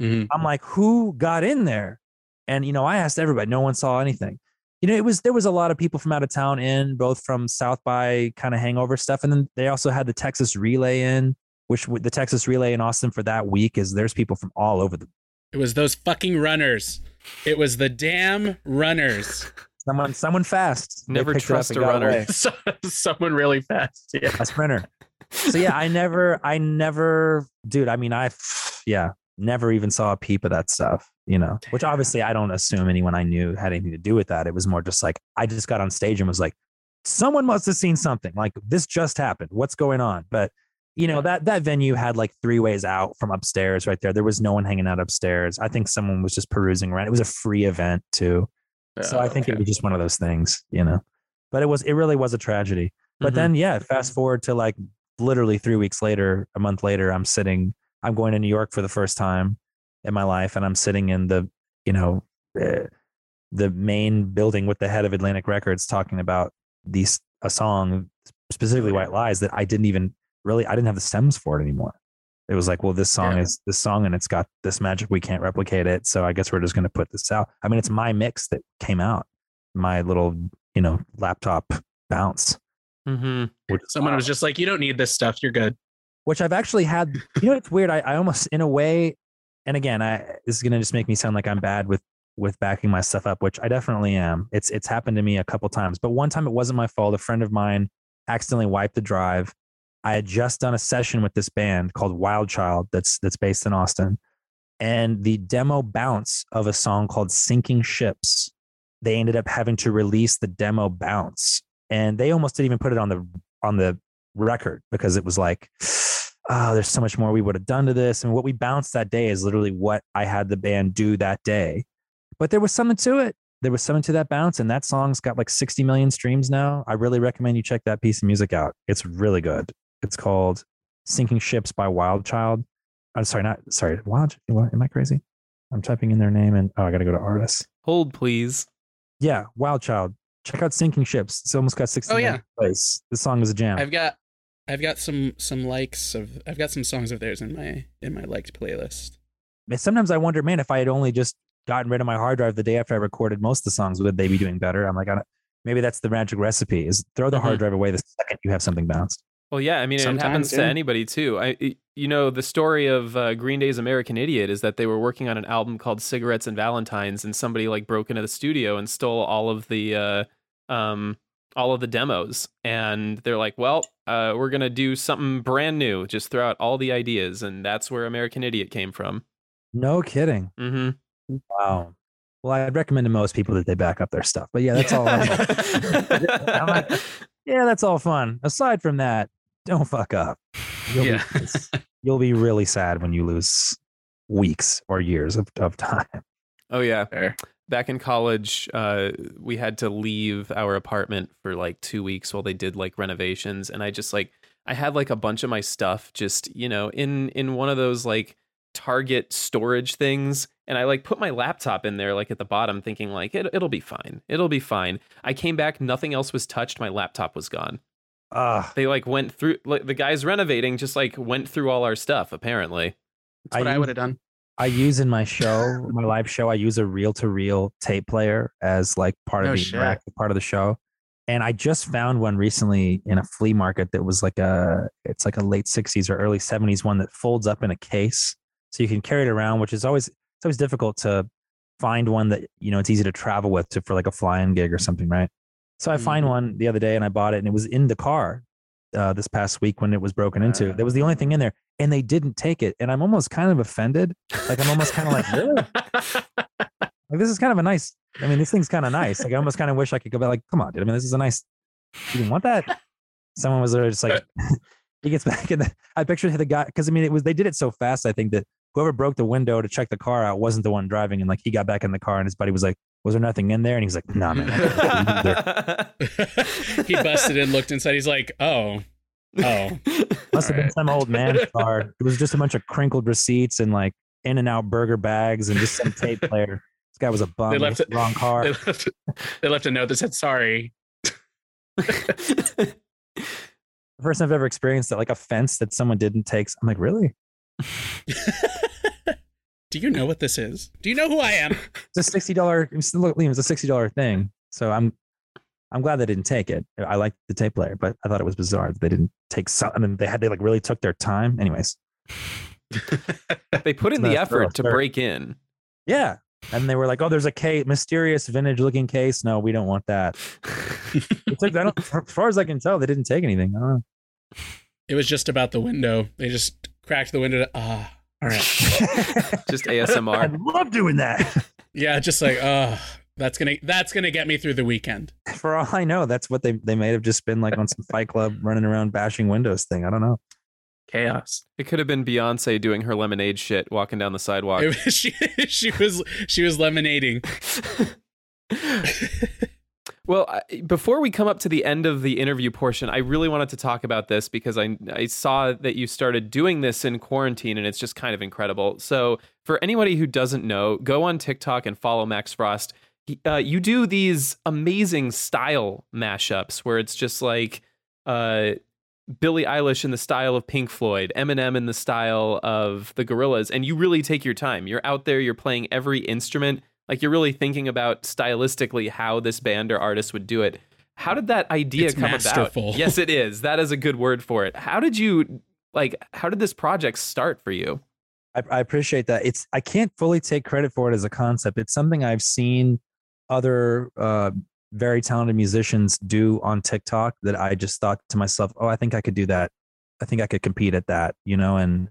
Mhm. I'm like, who got in there? And you know, I asked everybody. No one saw anything. You know, it was there was a lot of people from out of town in, both from South by kind of hangover stuff, and then they also had the Texas Relay in, which the Texas Relay in Austin for that week is there's people from all over the. It was those fucking runners. It was the damn runners. Someone, someone fast. Never picked it up trust a runner. Someone really fast. Yeah. a sprinter. So yeah, I never, I never, dude. I mean, I, yeah, never even saw a peep of that stuff. You know, which obviously I don't assume anyone I knew had anything to do with that. It was more just like I just got on stage and was like, someone must have seen something. Like this just happened. What's going on? But you know that that venue had like three ways out from upstairs. Right there, there was no one hanging out upstairs. I think someone was just perusing around. It was a free event too. So I think it was just one of those things, you know. But it was it really was a tragedy. But Mhm. then yeah, fast forward to like literally 3 weeks later, a month later, I'm sitting I'm going to New York for the first time in my life and I'm sitting in the, you know, uh, the main building with the head of Atlantic Records talking about these a song specifically White Lies that I didn't even really I didn't have the stems for it anymore. It was like, well, this song Yeah. is this song and it's got this magic. We can't replicate it. So I guess we're just going to put this out. I mean, it's my mix that came out, my little, you know, laptop bounce. Mhm. Which, Someone was just like, you don't need this stuff. You're good. which I've actually had. You know, it's weird. I, I almost, in a way, and again, I this is to just make me sound like I'm bad with with backing my stuff up, which I definitely am. It's it's happened to me a couple times, but one time it wasn't my fault. A friend of mine accidentally wiped the drive. I had just done a session with this band called Wild Child that's that's based in Austin. And the demo bounce of a song called Sinking Ships, they ended up having to release the demo bounce. And they almost didn't even put it on the on the record because it was like, oh, there's so much more we would have done to this. And what we bounced that day is literally what I had the band do that day. But there was something to it. There was something to that bounce. And that song's got like 60 million streams now. I really recommend you check that piece of music out. It's really good. It's called Sinking Ships by Wild Child. I'm sorry, not sorry. Wild, what, am I crazy? I'm typing in their name and oh, I got to go to artists. Hold please. Yeah, Wild Child. Check out Sinking Ships. It's almost got 60 Oh, yeah. plays. This song is a jam. I've got I've got some some likes of I've got some songs of theirs in my in my liked playlist. And sometimes I wonder, man, if I had only just gotten rid of my hard drive the day after I recorded most of the songs, would they be doing better? I'm like, I don't, maybe that's the magic recipe: is throw the hard Mhm. drive away the second you have something bounced. Well, yeah, I mean, it Sometimes, happens to anybody too. I, you know, the story of uh, Green Day's American Idiot is that they were working on an album called Cigarettes and Valentines, and somebody like broke into the studio and stole all of the uh, um, all of the demos, and they're like, "Well, uh, we're gonna do something brand new. Just throw out all the ideas," and that's where American Idiot came from. No kidding. mm-hmm. Wow. Well, I'd recommend to most people that they back up their stuff. But yeah, that's all. I'm like, yeah, that's all fun. Aside from that, don't fuck up. You'll, Yeah. be, you'll be really sad when you lose weeks or years of, of time. oh yeah. Fair. Back in college, uh, we had to leave our apartment for like two weeks while they did like renovations, and I just like I had like a bunch of my stuff just you know in in one of those like Target storage things, and I like put my laptop in there like at the bottom, thinking like it, it'll be fine, it'll be fine. I came back, nothing else was touched, my laptop was gone. Ah, They like went through like the guys renovating just like went through all our stuff apparently. That's what I, I would have done. I use in my show, my live show, I use a reel to reel tape player as like part of Oh, the shit. interactive part of the show. And I just found one recently in a flea market that was like a, it's like a late 60s or early 70s one that folds up in a case. So you can carry it around, which is always, it's always difficult to find one that, you know, it's easy to travel with to, for like a flying gig or something, right? So I find Mhm. one the other day and I bought it and it was in the car uh, this past week when it was broken into. That was the only thing in there and they didn't take it. And I'm almost kind of offended. Like I'm almost kind of like? Like this is kind of a nice. I mean, this thing's kind of nice. Like I almost kind of wish I could go back. Like, come on, dude. I mean, this is a nice. You didn't want that. Someone was there, just like he gets back in. The, I picture the guy because I mean, it was they did it so fast. I think that whoever broke the window to check the car out wasn't the one driving, and like he got back in the car, and his buddy was like, "Was there nothing in there?" And he's like, "Nah, man." he busted in, looked inside. He's like, oh, oh. Must have been Alright. some old man's card. It was just a bunch of crinkled receipts and like In-N-Out Burger bags and just some tape player. This guy was a bum. They left was it- the wrong car. They left, they left a note that said sorry. the first time I've ever experienced that, like a fence that someone didn't take. I'm like, really? Do you know what this is? Do you know who I am? It's a sixty dollar. Look, Liam, it's a sixty dollar thing. So I'm, I'm glad they didn't take it. I like the tape player, but I thought it was bizarre that they didn't take some. I mean, they had they like really took their time. Anyways, they put in the effort thorough, to sir. break in. yeah. And they were like, "Oh, there's a case, mysterious vintage looking case. No, we don't want that." They took, I don't, as far as I can tell, they didn't take anything. I don't know. It was just about the window. They just cracked the window. To, ah, all right. Just ASMR. I love doing that. Yeah, just like, oh, that's gonna that's gonna get me through the weekend. For all I know, that's what they they may have just been like on some Fight Club running around bashing windows thing. I don't know. Chaos. It could have been Beyonce doing her lemonade shit, walking down the sidewalk. It was- she she was she was lemonading. well, I, before we come up to the end of the interview portion, I really wanted to talk about this because I I saw that you started doing this in quarantine, and it's just kind of incredible. So, for anybody who doesn't know, go on TikTok and follow Max Frost. He- Uh, you do these amazing style mashups where it's just like uh, Billie Eilish in the style of Pink Floyd, Eminem in the style of the Gorillaz, and you really take your time. You're out there, you're playing every instrument, like you're really thinking about stylistically how this band or artist would do it. How did that idea It's come masterful. about? Yes, it is. That is a good word for it. How did you like? How did this project start for you? I, I appreciate that. It's I can't fully take credit for it as a concept. It's something I've seen other uh, very talented musicians do on TikTok that I just thought to myself, oh, I think I could do that. I think I could compete at that, you know. And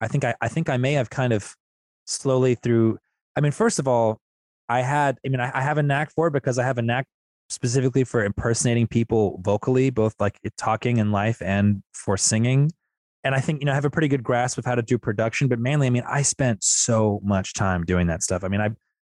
I think I, I think I may have kind of slowly through. I mean, first of all, I had. I mean, I, I have a knack for it because I have a knack specifically for impersonating people vocally, both like talking in life and for singing and I think you know I have a pretty good grasp of how to do production. But mainly, I mean, I spent so much time doing that stuff. I mean, I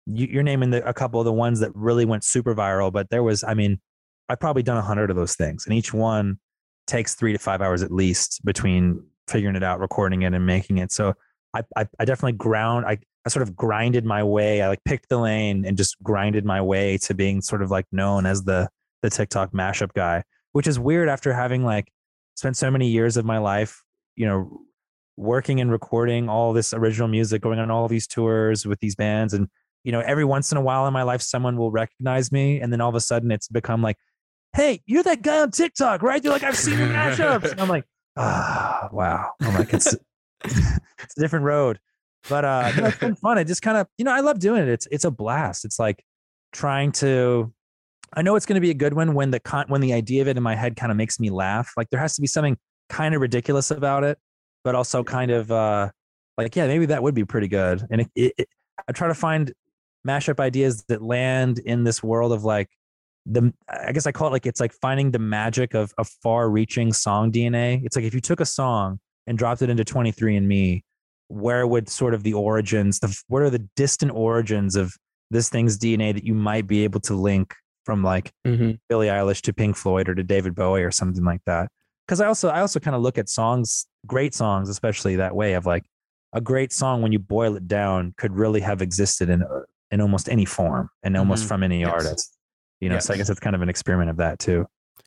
you, you're naming the, a couple of the ones that really went super viral, but there was, I mean, I've probably done a hundred of those things, and each one takes three to five hours at least between figuring it out, recording it, and making it. So I I, I definitely ground. I I sort of grinded my way. I like picked the lane and just grinded my way to being sort of like known as the the TikTok mashup guy, which is weird after having like spent so many years of my life you know working and recording all this original music going on all these tours with these bands and you know every once in a while in my life someone will recognize me and then all of a sudden it's become like hey you're that guy on tiktok right? They're like i've seen your mashups. And i'm like ah wow. I'm like it's it's a different road. But uh no, it's been fun. It just kind of you know i love doing it. It's it's a blast. It's like trying to I know it's going to be a good one when the con- when the idea of it in my head kind of makes me laugh. Like there has to be something kind of ridiculous about it, but also kind of uh like yeah, maybe that would be pretty good. And it, it, it, I try to find mashup ideas that land in this world of like the I guess I call it like it's like finding the magic of a far-reaching song DNA. It's like if you took a song and dropped it into 23andMe, where would sort of the origins, the what are the distant origins of this thing's DNA that you might be able to link from like Mhm. Billie Eilish to Pink Floyd or to David Bowie or something like that. Because I also I also kind of look at songs, great songs, especially that way of like a great song when you boil it down could really have existed in uh, in almost any form and almost Mhm. from any Yes. artist. You know, so I guess it's kind of an experiment of that too.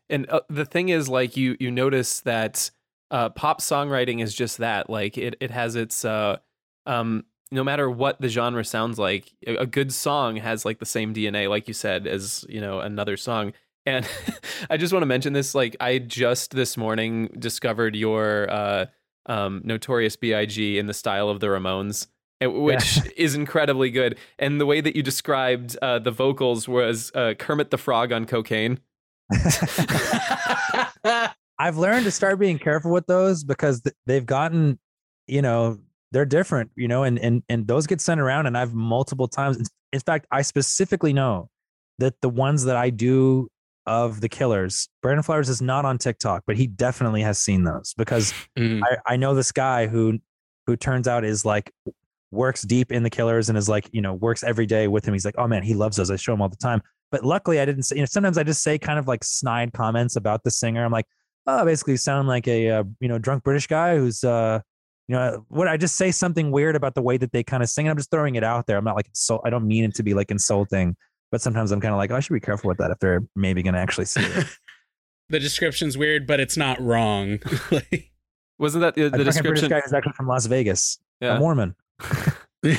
And uh, the thing is, like you you notice that uh, pop songwriting is just that. Like it it has its uh, um, no matter what the genre sounds like, a, a good song has like the same DNA, like you said, as you know another song. And I just want to mention this. Like I just this morning discovered your uh, um, Notorious B.I.G. in the style of the Ramones. Which is incredibly good, and the way that you described uh, the vocals was uh, Kermit the Frog on cocaine. I've learned to start being careful with those because they've gotten, you know, they're different, you know, and and and those get sent around, and I've multiple times. in- In fact, I specifically know that the ones that I do of the Killers, Brandon Flowers is not on TikTok, but he definitely has seen those because Mm. I, I know this guy who who turns out is like works deep in the killers and is like you know works every day with him. He's like oh man he loves those. I show him all the time. But luckily i didn't say you know sometimes i just say kind of like snide comments about the singer. I'm like oh basically sound like a uh, you know drunk british guy who's uh you know what i just say something weird about the way that they kind of sing and i'm just throwing it out there. I'm not like insult i don't mean it to be like insulting but sometimes i'm kind of like oh, i should be careful with that if they're maybe going to actually see it. The description's weird, but it's not wrong. Like- Wasn't that the, the drunken british description? guy who's actually from las vegas. Yeah. a mormon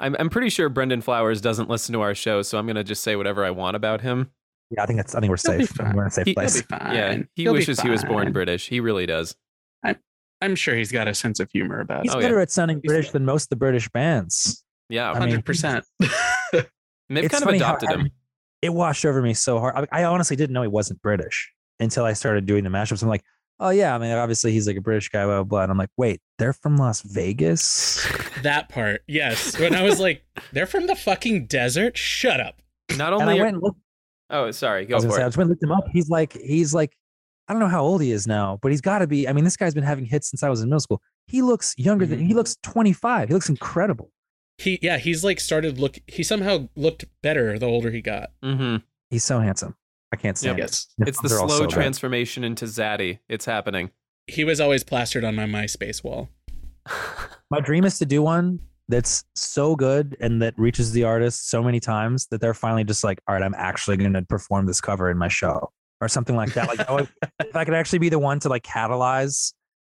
I'm I'm pretty sure Brandon Flowers doesn't listen to our show, so I'm gonna just say whatever I want about him. yeah i think that's i think we're He'll safe we're in a safe He- He'll place be fine. yeah, he He'll be wishes he was born. British. He really does. I'm I'm sure he's got a sense of humor about He's Oh, it. yeah. better at sounding He's- British than most of the British bands. Yeah, Hundred percent. they've it's kind of funny how adopted him. It washed over me so hard. I, I honestly didn't know he wasn't British until I started doing the mashups. I'm like, oh yeah, I mean, obviously he's like a British guy, blah blah. blah. And I'm like, wait, they're from Las Vegas. That part, yes. When I was like, they're from the fucking desert. Shut up. Not And I only. went and looked. oh, sorry. I Go was for say, I just went and looked him up. He's like, he's like, I don't know how old he is now, but he's got to be. I mean, this guy's been having hits since I was in middle school. He looks younger than he looks 25. He looks incredible. He, yeah, he's like started look. He somehow looked better the older he got. hmm He's so handsome. I can't stand Yep. it. Yes, It's the songs are all slow so good. transformation into Zaddy. It's happening. he was always plastered on my MySpace wall. My dream is to do one that's so good and that reaches the artist so many times that they're finally just like, all right, I'm actually going to perform this cover in my show or something like that. Like, oh, if I could actually be the one to like catalyze,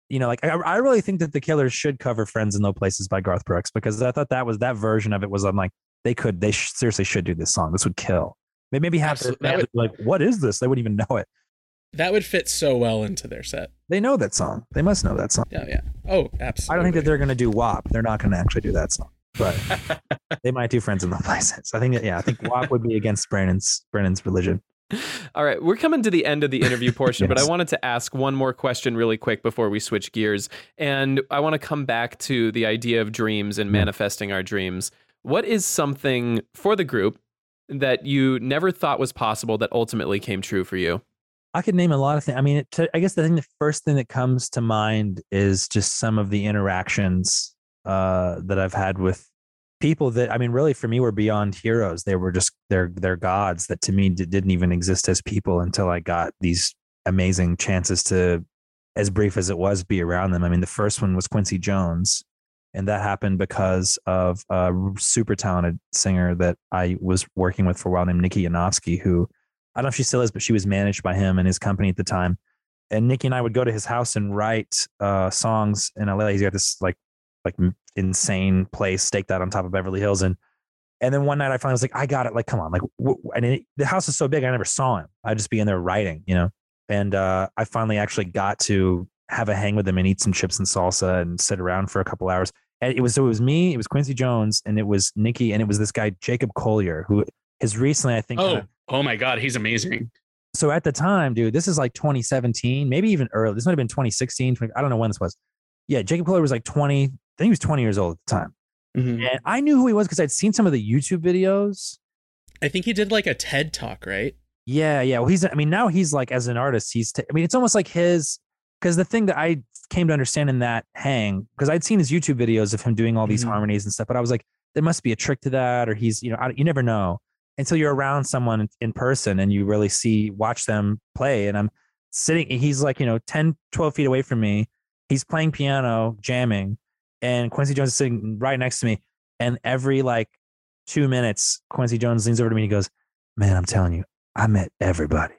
you know, like I, I really think that the Killers should cover "Friends in Low Places" by Garth Brooks because I thought that was that version of it was. I'm like, they could, they sh- seriously should do this song. This would kill. Maybe maybe have to Absolute- that have to like, what is this? They wouldn't even know it. That would fit so well into their set. They know that song. They must know that song. Yeah, yeah. Oh, absolutely. I don't think that they're going to do WAP. They're not going to actually do that song, but they might do Friends in the Places. I think that, yeah, I think WAP would be against Brandon's Brandon's religion. All right, we're coming to the end of the interview portion, but I wanted to ask one more question really quick before we switch gears. And I want to come back to the idea of dreams and manifesting our dreams. What is something for the group that you never thought was possible that ultimately came true for you? I could name a lot of things. I mean, to, I guess the thing, the first thing that comes to mind is just some of the interactions uh, that I've had with people that I mean, really for me were beyond heroes. They were just they're they're gods that to me d- didn't even exist as people until I got these amazing chances to, as brief as it was, be around them. I mean, the first one was Quincy Jones, and that happened because of a super talented singer that I was working with for a while named Nikki Yanofsky, who I don't know if she still is, but she was managed by him and his company at the time. And Nikki and I would go to his house and write uh, songs in LA. He's got this like like insane place staked out on top of Beverly Hills, and and then one night I finally was like, I got it. Like, come on, like, w- and it, the house is so big, I never saw him. I'd just be in there writing, you know. And uh, I finally actually got to have a hang with him and eat some chips and salsa and sit around for a couple hours. And it was so it was me, it was Quincy Jones, and it was Nikki, and it was this guy Jacob Collier, who has recently I think Oh, kind of Oh my god, he's amazing. So at the time, dude, this is like 2017, maybe even early. This might have been 2016. 20, I don't know when this was. Yeah, Jacob Collier was like 20. I think he was 20 years old at the time. Mhm. And I knew who he was because I'd seen some of the YouTube videos. I think he did like a TED talk, right? Yeah, yeah. Well, he's. I mean, now he's like as an artist, he's. T- I mean, it's almost like his. Because the thing that I came to understand in that hang, because I'd seen his YouTube videos of him doing all these Mhm. harmonies and stuff, but I was like, there must be a trick to that, or he's, you know, I, you never know until you're around someone in- in person and you really see, watch them play. And I'm sitting. He's like, you know, 10, 12 feet away from me. He's playing piano, jamming, and Quincy Jones is sitting right next to me. And every like two minutes, Quincy Jones leans over to me and he goes, "Man, I'm telling you, I met everybody,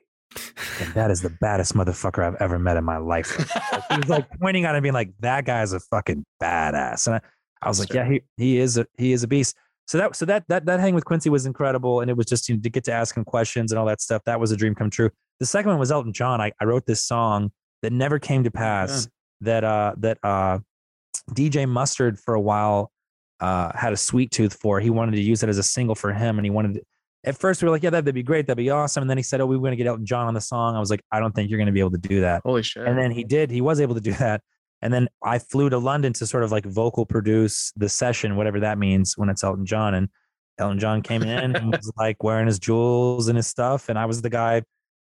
and that is the baddest motherfucker I've ever met in my life." Like, he was like pointing at him, being like, "That guy's a fucking badass." And I, I was like, "Yeah, he he is a he is a beast." So that so that that that hang with Quincy was incredible, and it was just you know, to get to ask him questions and all that stuff. That was a dream come true. The second one was Elton John. I, I wrote this song that never came to pass. That uh that uh DJ Mustard for a while uh had a sweet tooth for. He wanted to use it as a single for him, and he wanted. At first, we were like, "Yeah, that'd be great. That'd be awesome." And then he said, "Oh, we were going to get Elton John on the song." I was like, "I don't think you're going to be able to do that." Holy shit. And then he did. He was able to do that. And then I flew to London to sort of like vocal produce the session, whatever that means when it's Elton John. And Elton John came in and was like wearing his jewels and his stuff. And I was the guy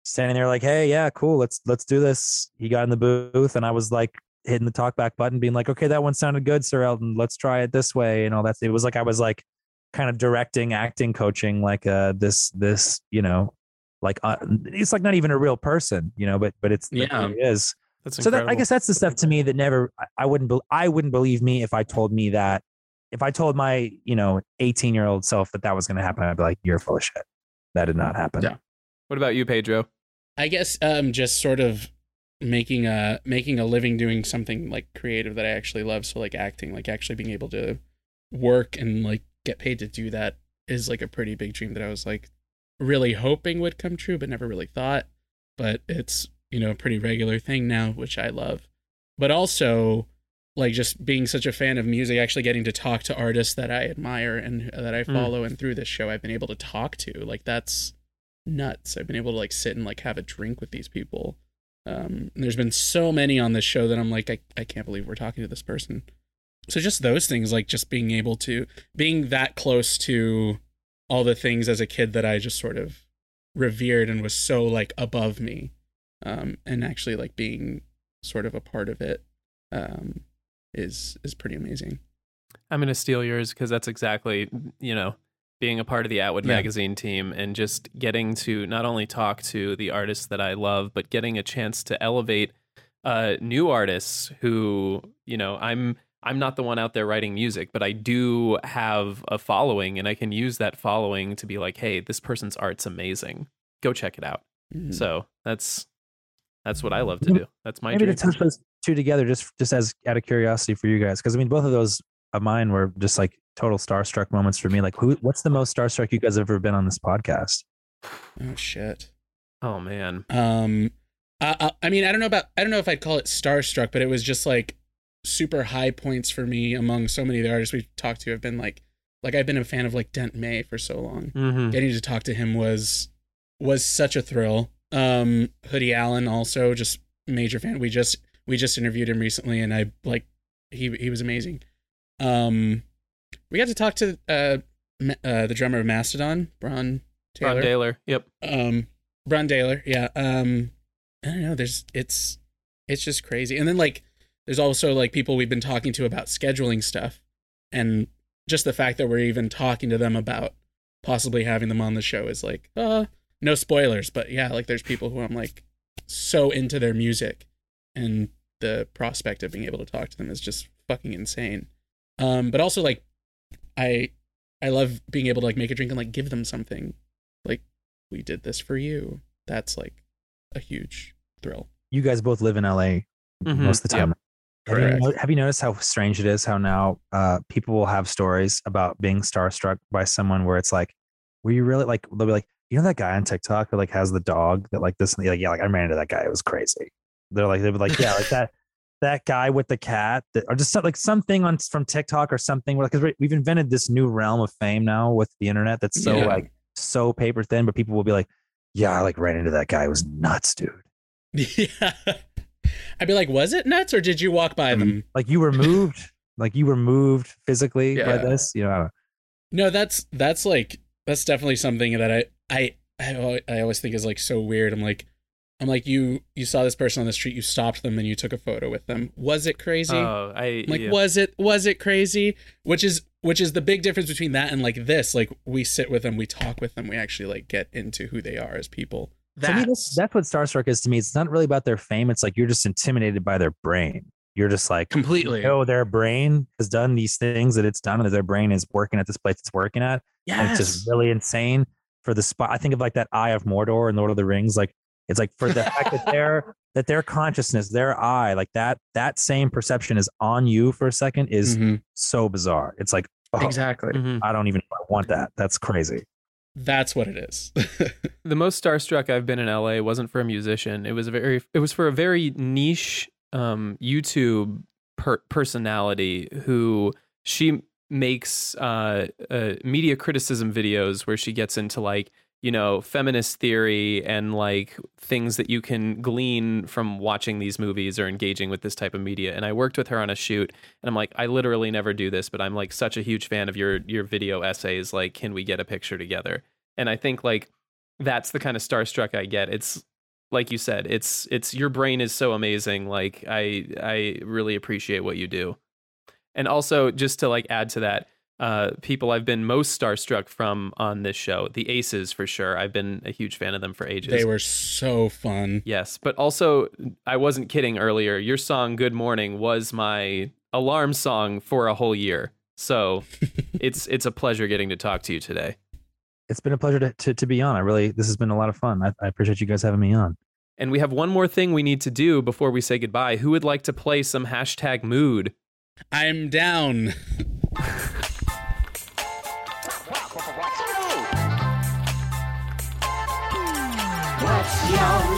standing there like, hey, yeah, cool. Let's let's do this. He got in the booth and I was like hitting the talkback button, being like, okay, that one sounded good, Sir Elton. Let's try it this way and all that. It was like I was like kind of directing, acting, coaching, like uh this this, you know, like uh, it's like not even a real person, you know, but but it's Yeah. it is That's so that, I guess that's the stuff to me that never I- I wouldn't be, I wouldn't believe me if I told me that if I told my you know 18 year old self that that was going to happen I'd be like you're full of shit that did not happen Yeah. What about you, Pedro? I guess um just sort of making a making a living doing something like creative that I actually love. So like acting, like actually being able to work and like get paid to do that is like a pretty big dream that I was like really hoping would come true, but never really thought. But it's you know a pretty regular thing now, which I love. But also like just being such a fan of music, actually getting to talk to artists that I admire and that I Mm. follow, and through this show I've been able to talk to. Like that's nuts. I've been able to like sit and like have a drink with these people. Um, there's been so many on this show that I'm like, I, I can't believe we're talking to this person. So just those things, like just being able to being that close to all the things as a kid that I just sort of revered and was so like above me. Um, and actually like being sort of a part of it, um, is is pretty amazing. I'm going to steal yours because that's exactly, you know, being a part of the Atwood Yeah. Magazine team and just getting to not only talk to the artists that I love, but getting a chance to elevate uh, new artists who, you know, I'm. I'm not the one out there writing music, but I do have a following and I can use that following to be like, hey, this person's art's amazing. Go check it out. Mhm. So that's that's what I love to do. That's my maybe dream. to touch those two together just just as out of curiosity for you guys because I mean both of those of mine were just like total starstruck moments for me like who what's the most starstruck you guys have ever been on this podcast oh shit. oh man. Um, I, I, I mean, I don't know about, I don't know if I'd call it starstruck, but it was just like super high points for me among so many of the artists we've talked to. Have been like, like I've been a fan of like Dent May for so long. hmm Getting to talk to him was was such a thrill. Um, Hoodie Allen also just major fan. We just we just interviewed him recently, and I like he he was amazing. Um, we got to talk to uh, uh the drummer of Mastodon, Bron Taylor Ron Daler. Yep. um Brann Dailor, yeah. Um I don't know, there's it's it's just crazy. And then like there's also like people we've been talking to about scheduling stuff and just the fact that we're even talking to them about possibly having them on the show is like uh no spoilers, but yeah, like there's people who I'm like so into their music and the prospect of being able to talk to them is just fucking insane. Um but also like I I love being able to like make a drink and like give them something like we did this for you. That's like a huge thrill. you guys both live in LA Mhm, most of the yep. Have you, have you noticed how strange it is how now uh, people will have stories about being starstruck by someone where it's like, were you really like, they'll be like, you know, that guy on TikTok who like has the dog that like this, and like, yeah, like I ran into that guy. It was crazy. They're like, they'll be like, yeah, like that, that guy with the cat that, or just like something on from TikTok or something. We're like, because we've invented this new realm of fame now with the internet that's so Yeah. like so paper thin, but people will be like, "Yeah, I like ran into that guy. It was nuts, dude." yeah. I'd be like, was it nuts or did you walk by them? Mm-hmm. Like you were moved, like you were moved physically by this. You know, No, that's that's like that's definitely something that I I I, I always think is like so weird. I'm like I'm like you you saw this person on the street, you stopped them and you took a photo with them. Was it crazy? Oh, I I'm like yeah. was it was it crazy? Which is which is the big difference between that and like this. Like we sit with them, we talk with them, we actually like get into who they are as people. To me, that's, that's what starstruck is to me. It's not really about their fame. It's like you're just intimidated by their brain. You're just like, completely. oh, their brain has done these things that it's done, and their brain is working at this place it's working at. And it's just really insane for the spot. I think of like that Eye of Mordor in Lord of the Rings. Like it's like for the fact that their that their consciousness, their eye, like that that same perception is on you for a second is Mhm. so bizarre. It's like, oh, Exactly. Mhm. I don't even want that. That's crazy. That's what it is. the most starstruck I've been in LA wasn't for a musician. It was a very it was for a very niche um, YouTube per- personality who she makes uh, uh, media criticism videos where she gets into like you know feminist theory and like things that you can glean from watching these movies or engaging with this type of media. And I worked with her on a shoot, and I'm like, I literally never do this, but I'm like such a huge fan of your your video essays. Like, can we get a picture together? And I think like that's the kind of starstruck I get. It's like you said, it's it's your brain is so amazing. Like I I really appreciate what you do. And also just to like add to that, uh people I've been most starstruck from on this show, the Aces for sure. I've been a huge fan of them for ages. they were so fun. Yes, but also I wasn't kidding earlier. Your song Good Morning was my alarm song for a whole year. So it's it's a pleasure getting to talk to you today. It's been a pleasure to, to, to be on. I really, this has been a lot of fun. I, I appreciate you guys having me on. And we have one more thing we need to do before we say goodbye. Who would like to play some hashtag mood? I'm down. What's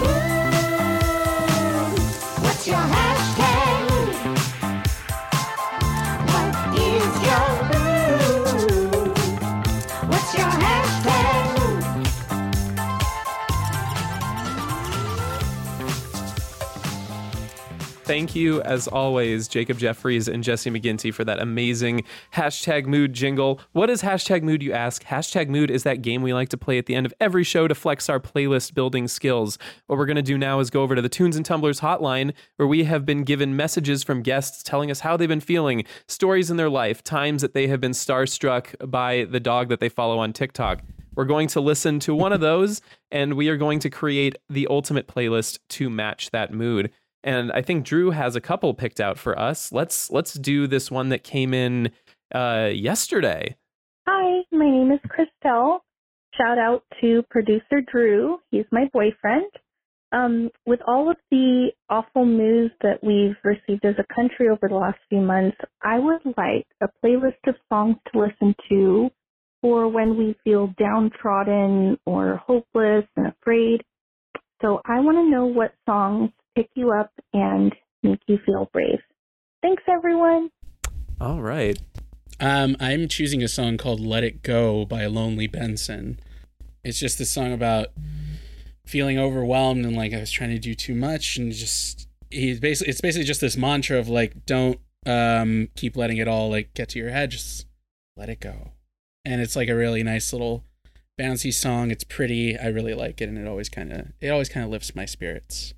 Thank you, as always, Jacob Jeffries and Jesse McGinty, for that amazing hashtag mood jingle. What is hashtag mood, you ask? Hashtag mood is that game we like to play at the end of every show to flex our playlist building skills. What we're going to do now is go over to the Tunes and Tumblers hotline, where we have been given messages from guests telling us how they've been feeling, stories in their life, times that they have been starstruck by the dog that they follow on TikTok. We're going to listen to one of those, and we are going to create the ultimate playlist to match that mood and I think Drew has a couple picked out for us. Let's let's do this one that came in uh, yesterday. Hi, my name is Christelle. Shout out to producer Drew. He's my boyfriend. Um, with all of the awful news that we've received as a country over the last few months, I would like a playlist of songs to listen to for when we feel downtrodden or hopeless and afraid. So I want to know what songs pick you up and make you feel brave. Thanks, everyone. All right. Um, I'm choosing a song called "Let It Go" by Lonely Benson. It's just a song about feeling overwhelmed and like I was trying to do too much, and just he's basically it's basically just this mantra of like don't um keep letting it all like get to your head, just let it go. And it's like a really nice little bouncy song. It's pretty. I really like it, and it always kind of it always kind of lifts my spirits.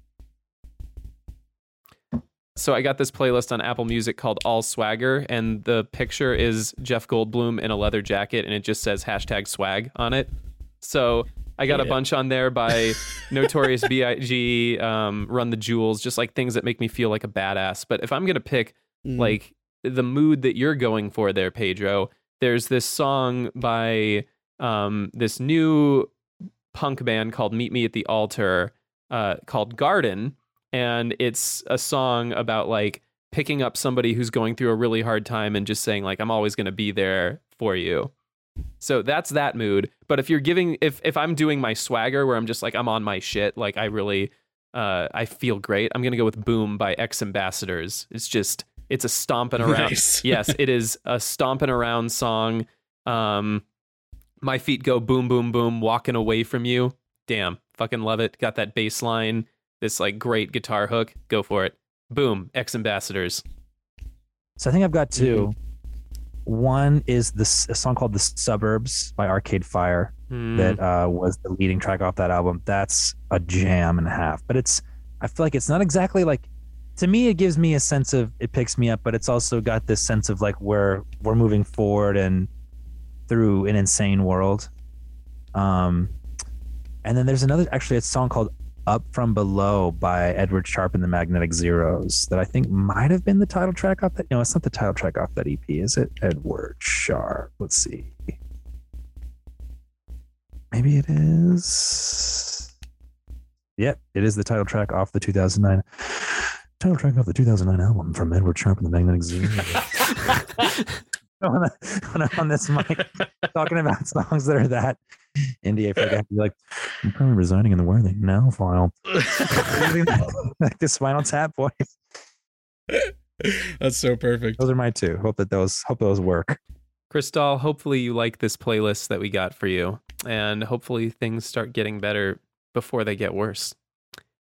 So I got this playlist on Apple Music called All Swagger, and the picture is Jeff Goldblum in a leather jacket, and it just says hashtag swag on it. So I got a bunch on there by Notorious B.I.G., um, Run the Jewels, just like things that make me feel like a badass. But if I'm gonna pick Mm. like the mood that you're going for there, Pedro. There's this song by um, this new punk band called Meet Me at the Altar uh, called Garden. And it's a song about like picking up somebody who's going through a really hard time and just saying, like, I'm always going to be there for you. So that's that mood. But if you're giving, if if I'm doing my swagger where I'm just like I'm on my shit, like I really, uh, I feel great. I'm gonna go with "Boom" by X Ambassadors. It's just, it's a stomping around. Nice. yes, it is a stomping around song. Um, My feet go boom, boom, boom, walking away from you. Damn, fucking love it. Got that bass line, this like great guitar hook. Go for it. Boom, X Ambassadors. So I think I've got 2 One is this a song called "The Suburbs" by Arcade Fire Hmm. that uh, was the leading track off that album. That's a jam and a half. But it's I feel like it's not exactly like to me. It gives me a sense of it picks me up, but it's also got this sense of like where we're moving forward and through an insane world. Um, and then there's another actually a song called "Up from Below" by Edward Sharpe and the Magnetic Zeros that I think might have been the title track off that. No, it's not the title track off that EP, is it? Edward Sharpe. Let's see. Maybe it is. Yep, it is the title track off the 2009 title track off the 2009 album from Edward Sharpe and the Magnetic Zeros. when, I, when I'm on this mic talking about songs that are that indie, I feel like I have to be like, I'm probably resigning in the Where Are They Now file. like the Spinal Tap voice. That's so perfect. Those are my two. Hope that those hope those work. Crystal, hopefully you like this playlist that we got for you, and hopefully things start getting better before they get worse.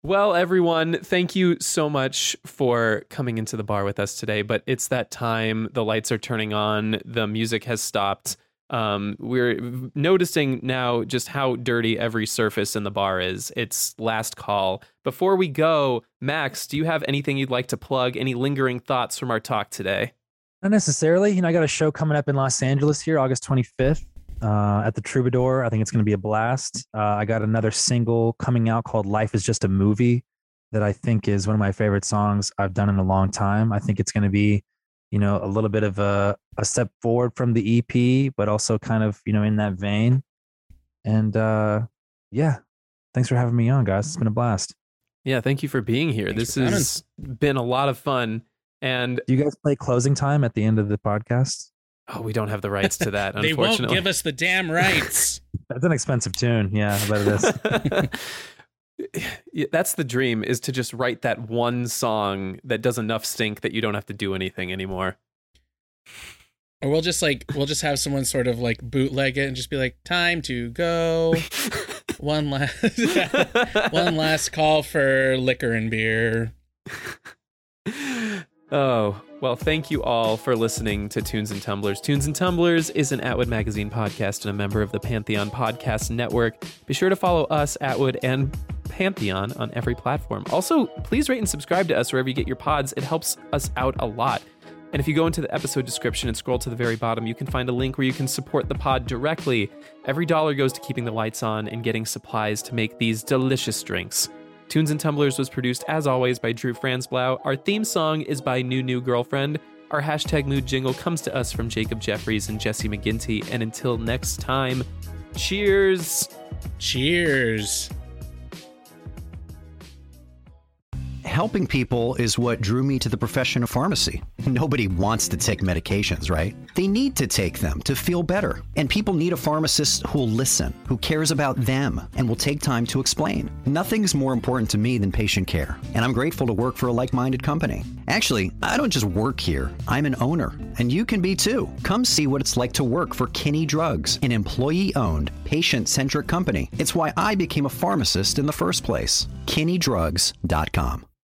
Well, everyone, thank you so much for coming into the bar with us today. But it's that time. The lights are turning on. The music has stopped. Um, we're noticing now just how dirty every surface in the bar is. It's last call. Before we go, Max, do you have anything you'd like to plug? Any lingering thoughts from our talk today? Not necessarily. You know, I got a show coming up in Los Angeles here, August 25th, uh, at the Troubadour. I think it's going to be a blast. Uh, I got another single coming out called "Life Is Just a Movie" that I think is one of my favorite songs I've done in a long time. I think it's going to be, you know, a little bit of a a step forward from the EP, but also kind of you know in that vein. And uh, yeah, thanks for having me on, guys. It's been a blast. Yeah, thank you for being here. Thanks this has been a lot of fun. And Do you guys play closing time at the end of the podcast? oh, we don't have the rights to that, They won't give us the damn rights. That's an expensive tune. Yeah, I bet it is. Yeah, That's the dream is to just write that one song that does enough stink that you don't have to do anything anymore. or we'll just like we'll just have someone sort of like bootleg it and just be like, time to go. One last one last call for liquor and beer. oh, well, thank you all for listening to Tunes and Tumblers. Tunes and Tumblers is an Atwood Magazine podcast and a member of the Pantheon Podcast Network. Be sure to follow us, Atwood, and Pantheon on every platform. Also, please rate and subscribe to us wherever you get your pods. It helps us out a lot. And if you go into the episode description and scroll to the very bottom, you can find a link where you can support the pod directly. Every dollar goes to keeping the lights on and getting supplies to make these delicious drinks. Tunes and Tumblers was produced, as always, by Drew Franzblau. Our theme song is by New New Girlfriend. Our hashtag mood jingle comes to us from Jacob Jeffries and Jesse McGinty. And until next time, cheers! Cheers. Helping people is what drew me to the profession of pharmacy. Nobody wants to take medications, right? They need to take them to feel better. And people need a pharmacist who'll listen, who cares about them, and will take time to explain. Nothing's more important to me than patient care, and I'm grateful to work for a like minded company. Actually, I don't just work here, I'm an owner, and you can be too. Come see what it's like to work for Kinney Drugs, an employee owned, patient centric company. It's why I became a pharmacist in the first place. KinneyDrugs.com.